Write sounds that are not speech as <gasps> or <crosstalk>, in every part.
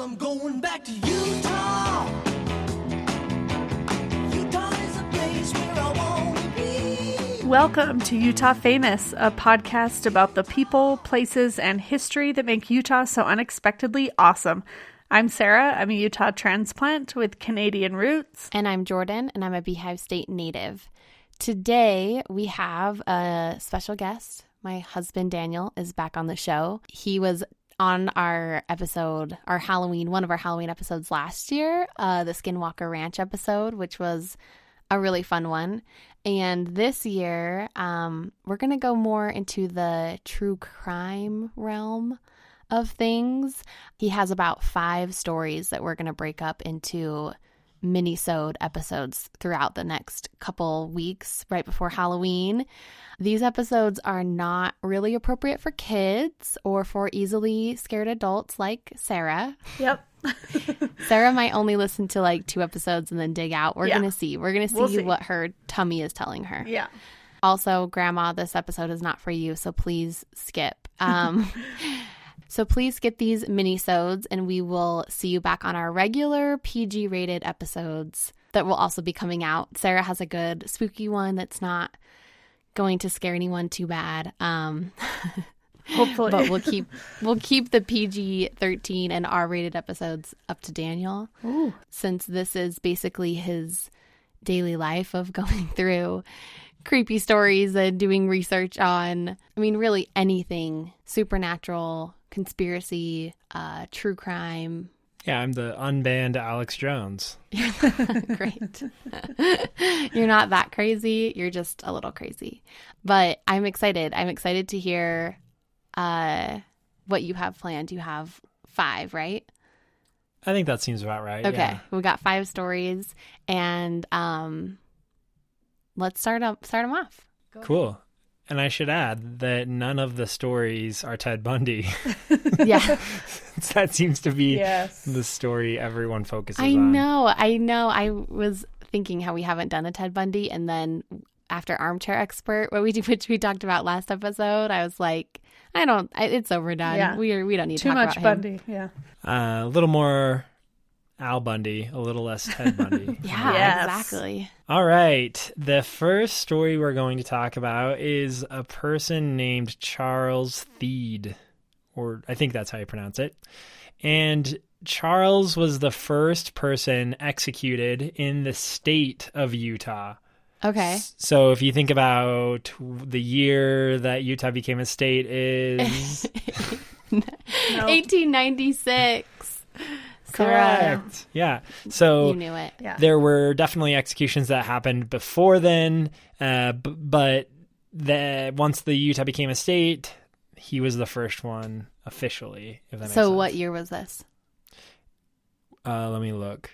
Well, I'm going back to Utah. Utah is a place where I want to be. Welcome to Utah Famous, a podcast about the people, places, and history that make Utah so unexpectedly awesome. I'm Sarah. I'm a Utah transplant with Canadian roots. And I'm Jordan, and I'm a Beehive State native. Today, we have a special guest. My husband, Daniel, is back on the show. He was on our episode, our Halloween, one of our Halloween episodes last year, uh, the Skinwalker Ranch episode, which was a really fun one. And this year, um, we're going to go more into the true crime realm of things. He has about five stories that we're going to break up into mini-sode episodes throughout the next couple weeks right before Halloween. These episodes are not really appropriate for kids or for easily scared adults like Sarah. Yep. <laughs> Sarah might only listen to like two episodes and then dig out. We're Yeah. going to see. We're going to see, We'll see. what her tummy is telling her. Yeah. Also, Grandma, this episode is not for you, so please skip. Um, <laughs> so please get these mini-sodes, and we will see you back on our regular PG-rated episodes that will also be coming out. Sarah has a good spooky one that's not going to scare anyone too bad. Um, <laughs> Hopefully. but we'll keep we'll keep the PG-13 and R-rated episodes up to Daniel Ooh. since this is basically his daily life of going <laughs> through creepy stories and doing research on, I mean, really anything supernatural, conspiracy, uh, true crime. Yeah, I'm the unbanned Alex Jones. <laughs> Great. <laughs> You're not that crazy. You're just a little crazy. But I'm excited. I'm excited to hear uh, what you have planned. You have five, right? I think that seems about right. Okay, yeah. we got five stories, and um, let's start up start them off. Cool. And I should add that none of the stories are Ted Bundy. <laughs> Yeah, <laughs> that seems to be yes. the story everyone focuses on. I on. know, I know. I was thinking how we haven't done a Ted Bundy, and then after Armchair Expert, what we do, <laughs> which we talked about last episode, I was like, I don't. I, it's overdone. Yeah. We are, we don't need to Too talk much about him. Bundy. Yeah. Uh, a little more Al Bundy, a little less Ted Bundy. <laughs> Yeah, Yes. exactly. All right. The first story we're going to talk about is a person named Charles Thiede, or I think that's how you pronounce it. And Charles was the first person executed in the state of Utah. Okay. So if you think about the year that Utah became a state is <laughs> 1896. <laughs> Sarah, correct. Yeah. So you knew it. Yeah. there were definitely executions that happened before then, uh, b- but the once the Utah became a state, he was the first one officially. If that makes So, sense. what year was this? Uh, let me look.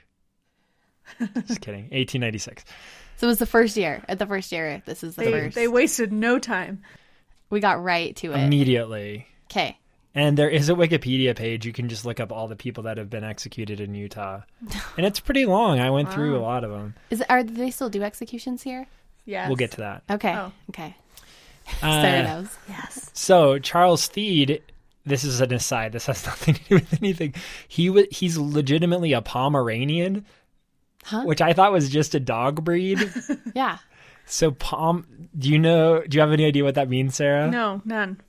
<laughs> Just kidding. 1896. So it was the first year. At the first year, this is the They, first. they wasted no time. we got right to it. Immediately. Okay. And there is a Wikipedia page. You can just look up all the people that have been executed in Utah, <laughs> and it's pretty long. I went through a lot of them. Is are do they still do executions here? Yeah. We'll get to that. Okay. Oh. Okay. Uh, <laughs> Sarah knows. Yes. So Charles Thiede, this is an aside. This has <laughs> nothing to do with anything. He was he's legitimately a Pomeranian, Huh? which I thought was just a dog breed. Yeah. so Pom, do you know? Do you have any idea what that means, Sarah? No, none.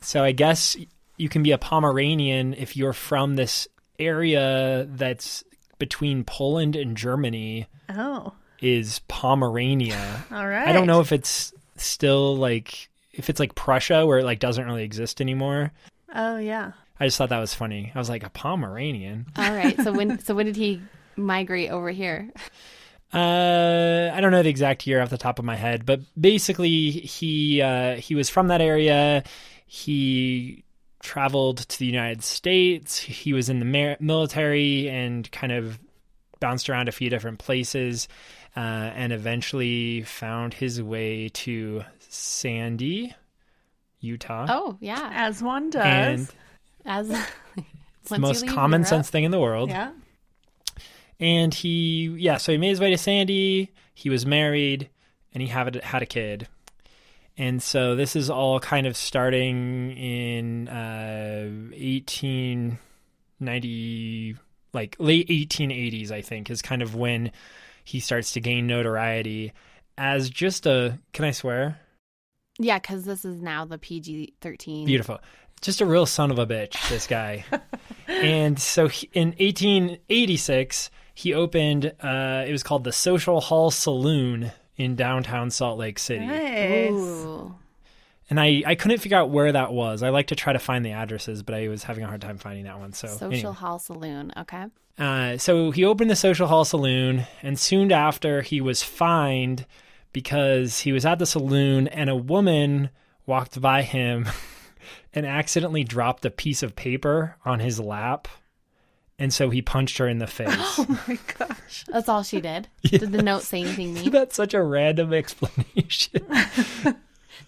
So I guess you can be a Pomeranian if you're from this area that's between Poland and Germany. Oh. Is Pomerania? <laughs> All right. I don't know if it's still like if it's like Prussia where it like doesn't really exist anymore. Oh, yeah. I just thought that was funny. I was like a Pomeranian. All right. So when <laughs> so when did he migrate over here? Uh, I don't know the exact year off the top of my head, but basically he uh, he was from that area. He traveled to the United States. He was in the mar- military and kind of bounced around a few different places, uh, and eventually found his way to Sandy, Utah. Oh yeah. As one does. and As <laughs> it's the most common sense thing in the world. yeah. And he, yeah, so he made his way to Sandy. He was married, and he had had a kid. And so this is all kind of starting in uh, 18 90 like late 1880s I think is kind of when he starts to gain notoriety as just a can I swear? Yeah, because this is now the PG 13. Beautiful. Just a real son of a bitch, this guy. <laughs> and so he, in 1886, he opened, uh, it was called the Social Hall Saloon in downtown Salt Lake City. Nice. Ooh. And I, I couldn't figure out where that was. I like to try to find the addresses, but I was having a hard time finding that one. So, Social anyway. Hall Saloon. Okay. Uh, so he opened the Social Hall Saloon, and soon after he was fined because he was at the saloon and a woman walked by him <laughs> and accidentally dropped a piece of paper on his lap. And so he punched her in the <laughs> face. Oh my gosh. That's all she did. <laughs> Did the note say anything mean? That's such a random explanation. <laughs>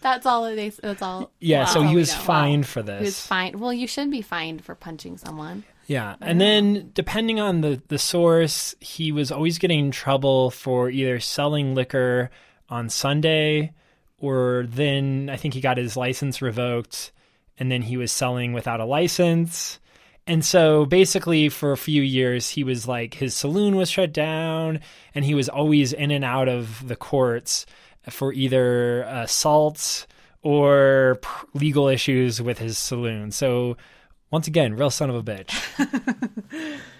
That's all it is. That's all. Yeah, that's so he was know. fined for this. He was fined. Well, you should be fined for punching someone. Yeah. And then depending on the, the source, he was always getting in trouble for either selling liquor on Sunday or then I think he got his license revoked and then he was selling without a license. And so basically for a few years he was like his saloon was shut down and he was always in and out of the courts for either uh, assaults or legal issues with his saloon. So once again, real son of a bitch.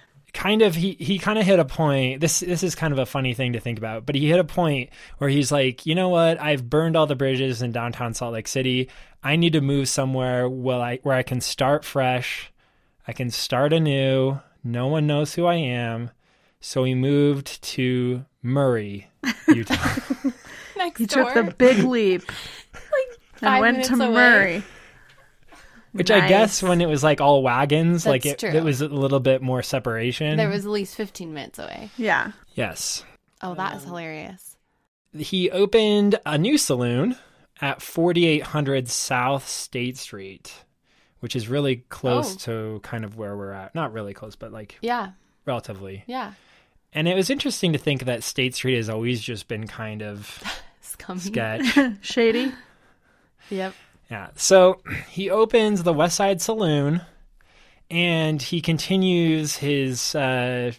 <laughs> kind of he he kind of hit a point. This this is kind of a funny thing to think about, but he hit a point where he's like, "You know what? I've burned all the bridges in downtown Salt Lake City. I need to move somewhere where I where I can start fresh. I can start anew. No one knows who I am." So he moved to Murray, <laughs> Utah. Next He door. took the big leap <laughs> and went to away. Murray. Which I guess when it was like all wagons, like it, it was a little bit more separation. There was at least 15 minutes away. Yeah. yes. Oh, that that is um, hilarious. he opened a new saloon at 4800 South State Street, which is really close Oh. to kind of where we're at. Not really close, but like Yeah. relatively. Yeah. And it was interesting to think that State Street has always just been kind of <laughs> Scummy. sketch. <laughs> Shady. Yep. yeah. So he opens the West Side Saloon and he continues his uh,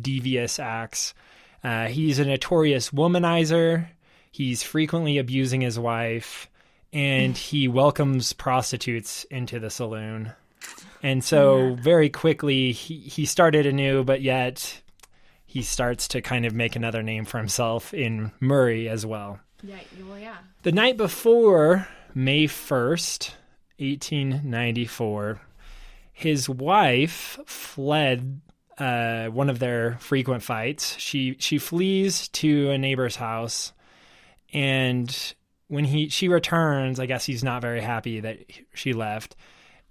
devious acts. Uh, he's a notorious womanizer. He's frequently abusing his wife, and <laughs> he welcomes prostitutes into the saloon. And so, very quickly, he, he started anew, but yet he starts to kind of make another name for himself in Murray as well. Yeah. Well, yeah. The night before May 1st, 1894, his wife fled uh, one of their frequent fights. She she flees to a neighbor's house, and when he she returns, I guess he's not very happy that she left.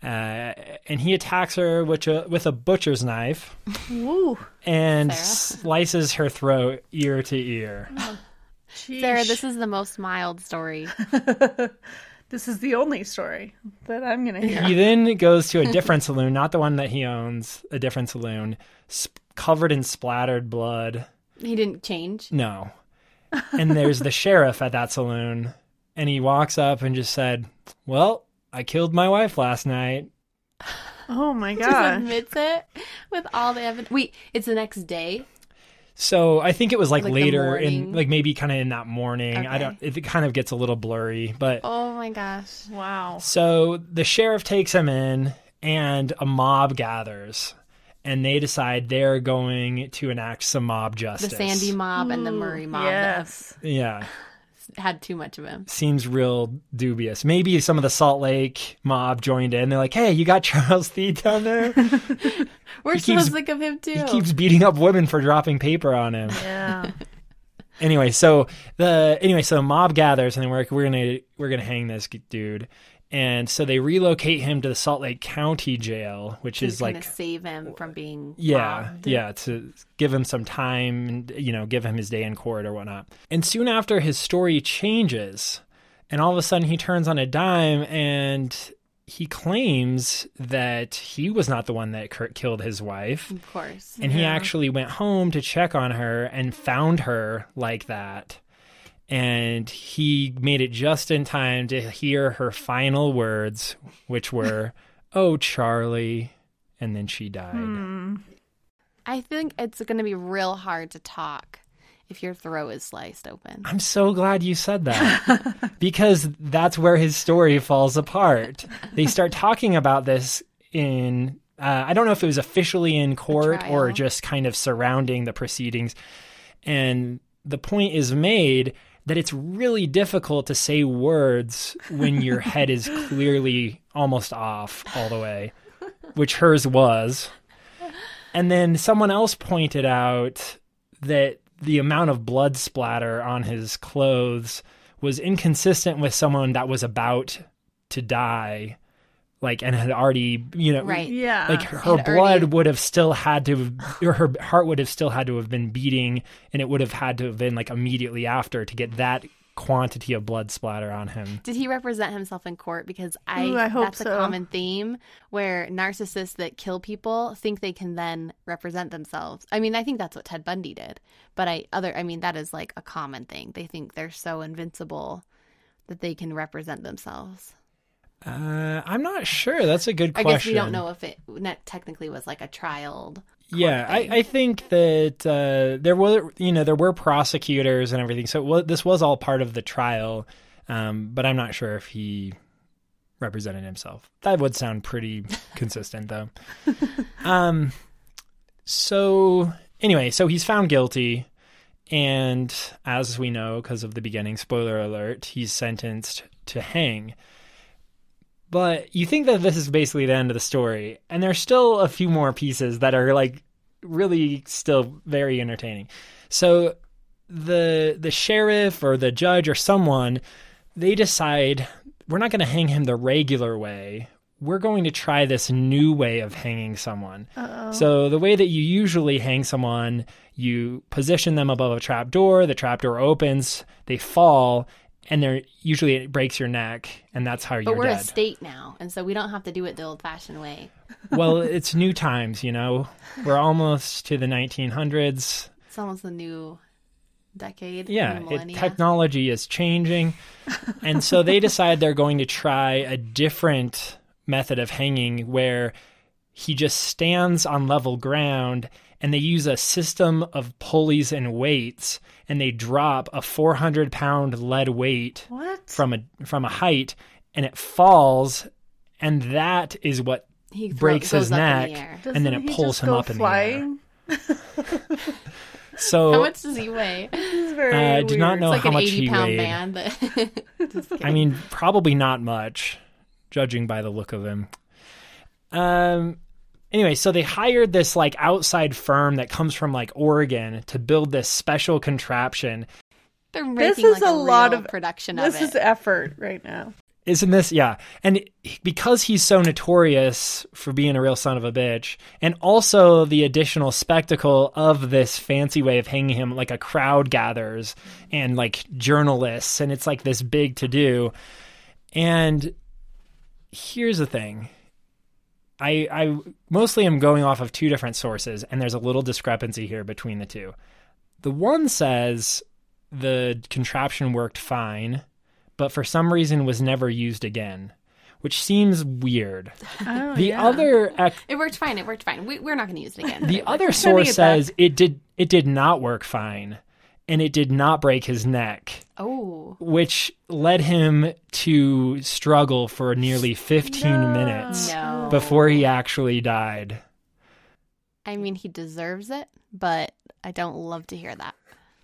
Uh, and he attacks her with a, with a butcher's knife Woo. and Sarah? slices her throat ear to ear. <laughs> Sarah, this is the most mild story. <laughs> This is the only story that I'm going to hear. He <laughs> then goes to a different saloon, not the one that he owns, a different saloon, sp- covered in splattered blood. He didn't change. No. And there's the sheriff at that saloon, and he walks up and just said, Well, I killed my wife last night. Oh my Just gosh. admits it with all the evidence. Wait, it's the next day. So I think it was like, Like later in, like maybe kind of in that morning. I don't, it kind of gets a little blurry, but Oh my gosh. Wow. So the sheriff takes him in, and a mob gathers, and they decide they're going to enact some mob justice. The. Sandy mob and the mm, Murray mob Yes. yeah, that had too much of him. seems real dubious. Maybe some of the Salt Lake mob joined in. They're like, "Hey, you got <laughs> Charles Thiede down there? We're He so keeps- sick of him too. he keeps beating up women for dropping paper on him." Yeah. <laughs> anyway, so the anyway, so the mob gathers and they're like, we're gonna we're gonna hang this dude, and so they relocate him to the Salt Lake County Jail, which to is like save him from being yeah mobbed. yeah to give him some time and you know give him his day in court or whatnot and soon after his story changes and all of a sudden he turns on a dime and he claims that he was not the one that killed his wife Of course. and he actually went home to check on her and found her like that and he made it just in time to hear her final words which were <laughs> oh charlie and then she died. I think it's going to be real hard to talk if your throat is sliced open. I'm so glad you said that <laughs> because that's where his story falls apart. They start talking about this in, uh, I don't know if it was officially in court or just kind of surrounding the proceedings. And the point is made that it's really difficult to say words when your head is clearly almost off all the way, which hers was. And then someone else pointed out that the amount of blood splatter on his clothes was inconsistent with someone that was about to die like and had already you know Right. Yeah. like her Had blood already- would have still had to have, or her heart would have still had to have been beating and it would have had to have been like immediately after to get that quantity of blood splatter on him Did he represent himself in court? Because I, Ooh, I hope that's so. a common theme where narcissists that kill people think they can then represent themselves. I mean, I think that's what Ted Bundy did, but I other I mean that is like a common thing. They think they're so invincible that they can represent themselves. Uh, i'm not sure that's a good I question I guess we don't know if it net technically was like a trial. yeah I. I think that uh, there were you know there were prosecutors and everything so well, this was all part of the trial um, but i'm not sure if he represented himself that would sound pretty <laughs> consistent though um so anyway so he's found guilty and as we know because of the beginning spoiler alert he's sentenced to hang but you think that this is basically the end of the story and there's still a few more pieces that are like really still very entertaining. So the the sheriff or the judge or someone they decide we're not going to hang him the regular way. We're going to try this new way of hanging someone. So the way that you usually hang someone you position them above a trap door the trap door opens they fall and they're usually it breaks your neck and that's how But you're But we're dead a state now, and so we don't have to do it the old-fashioned way. well <laughs> it's new times you know we're almost to the 1900s It's almost the new decade. yeah it, technology is changing and so they <laughs> decide they're going to try a different method of hanging where he just stands on level ground and they use a system of pulleys and weights and they drop a 400 pound lead weight what? from a from a height and it falls and that is what He thro- breaks his goes up in neck the and then it pulls him go up in flying? <laughs> so How much does he weigh? <laughs> It's It's Uh, I do not weird. know like how an much 80 he pound weighed. man. That... <laughs> I mean, probably not much, judging by the look of him. Um. Anyway, so they hired this like outside firm that comes from like Oregon to build this special contraption. they're This is like a lot of- production This of it. is effort right now. Isn't this? Yeah. And because he's so notorious for being a real son of a bitch, and also the additional spectacle of this fancy way of hanging him, like a crowd gathers and like journalists, and it's like this big to do. And here's the thing. I, I mostly am going off of two different sources, and there's a little discrepancy here between the two. The one says the contraption worked fine, but for some reason was never used again, which seems weird. <laughs> Oh, The yeah. other ec- It worked fine. It worked fine. We, we're not going to use it again. the <laughs> It other source back. says it did it did not work fine, and it did not break his neck. Oh, which led him to struggle for nearly 15 No. minutes no. Oh. before he actually died. I mean, he deserves it, but I don't love to hear that.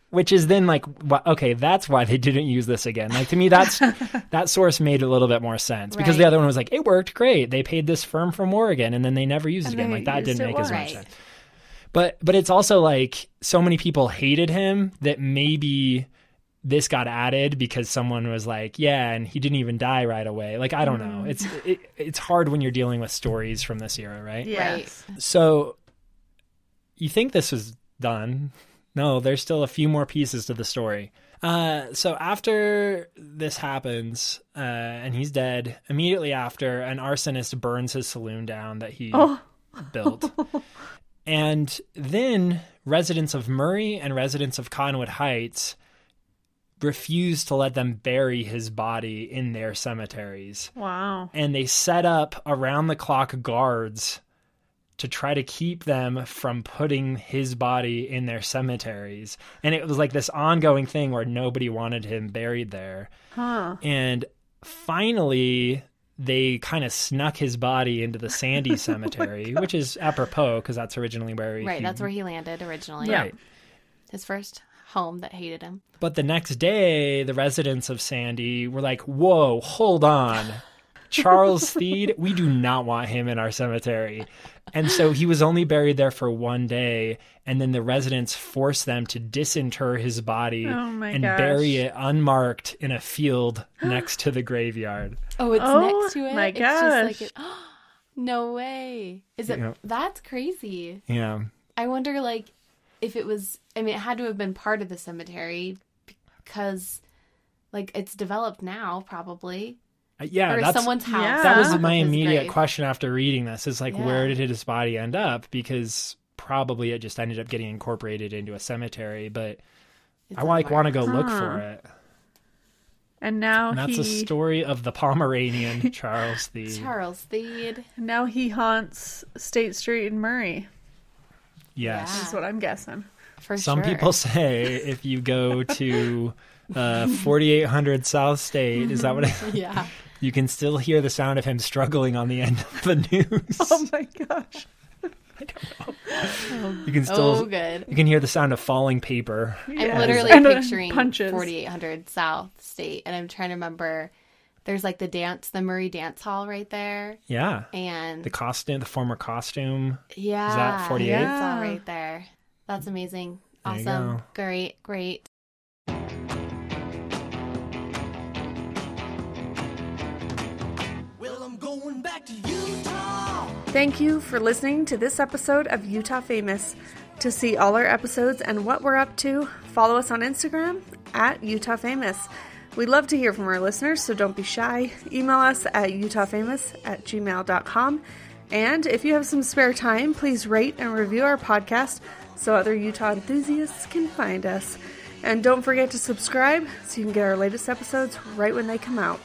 which is then like okay that's why they didn't use this again. Like to me that's <laughs> that source made a little bit more sense because the other one was like it worked great. They paid this firm from oregon and then they never used it again. like that didn't make as much sense. But but it's also like so many people hated him that maybe this got added because someone was like yeah and he didn't even die right away like i don't know it's it, it's hard when you're dealing with stories from this era right Yes. so you think this was done? No, there's still a few more pieces to the story. Uh, so after this happens, uh, and he's dead, immediately after, an arsonist burns his saloon down that he Oh. built. <laughs> and then residents of Murray and residents of Cottonwood Heights refuse to let them bury his body in their cemeteries Wow. and they set up around the clock guards to try to keep them from putting his body in their cemeteries. And it was like this ongoing thing where nobody wanted him buried there. Huh. And finally, they kind of snuck his body into the Sandy <laughs> oh Cemetery, which is apropos because that's originally where he, Right, that's where he landed originally. Yeah. Right. His first home that hated him. But the next day, the residents of Sandy were like, whoa, hold on. <laughs> Charles Thiede, we do not want him in our cemetery. And so he was only buried there for one day. And then the residents forced them to disinter his body Oh and gosh. bury it unmarked in a field <gasps> next to the graveyard. Oh, it's Oh next to it. my It's just like gosh. it. <gasps> no way. Is it? Yeah. That's crazy. Yeah. I wonder, like, if it was. I mean, it had to have been part of the cemetery because, like, it's developed now, probably, Uh, Yeah, or that's someone's house. Yeah. that was my immediate question after reading this is like where did his body end up because probably it just ended up getting incorporated into a cemetery but It's i like want to unmarked. go look for it And now and that's he a story of the pomeranian charles <laughs> the Charles Thiede. now he haunts State Street in Murray. Yes That's what I'm guessing. For some sure. people say if you go <laughs> to uh, 4800 south state is that what it, yeah. <laughs> you can still hear the sound of him struggling on the end of the news <laughs> Oh my gosh. you can still oh, good. you can hear the sound of falling paper I'm literally And, uh, picturing punches. 4800 South State, and I'm trying to remember. There's like the dance, the Murray Dance Hall right there, yeah and the costume the former costume yeah, 48? It's all Yeah. right there. That's amazing. There you Awesome. go. Great. Great. Well, I'm going back to Utah. Thank you for listening to this episode of Utah Famous. To see all our episodes and what we're up to, follow us on Instagram at Utah Famous. We love to hear from our listeners, so don't be shy. Email us at utahfamous at gmail.com. And if you have some spare time, please rate and review our podcast so other Utah enthusiasts can find us. And don't forget to subscribe so you can get our latest episodes right when they come out.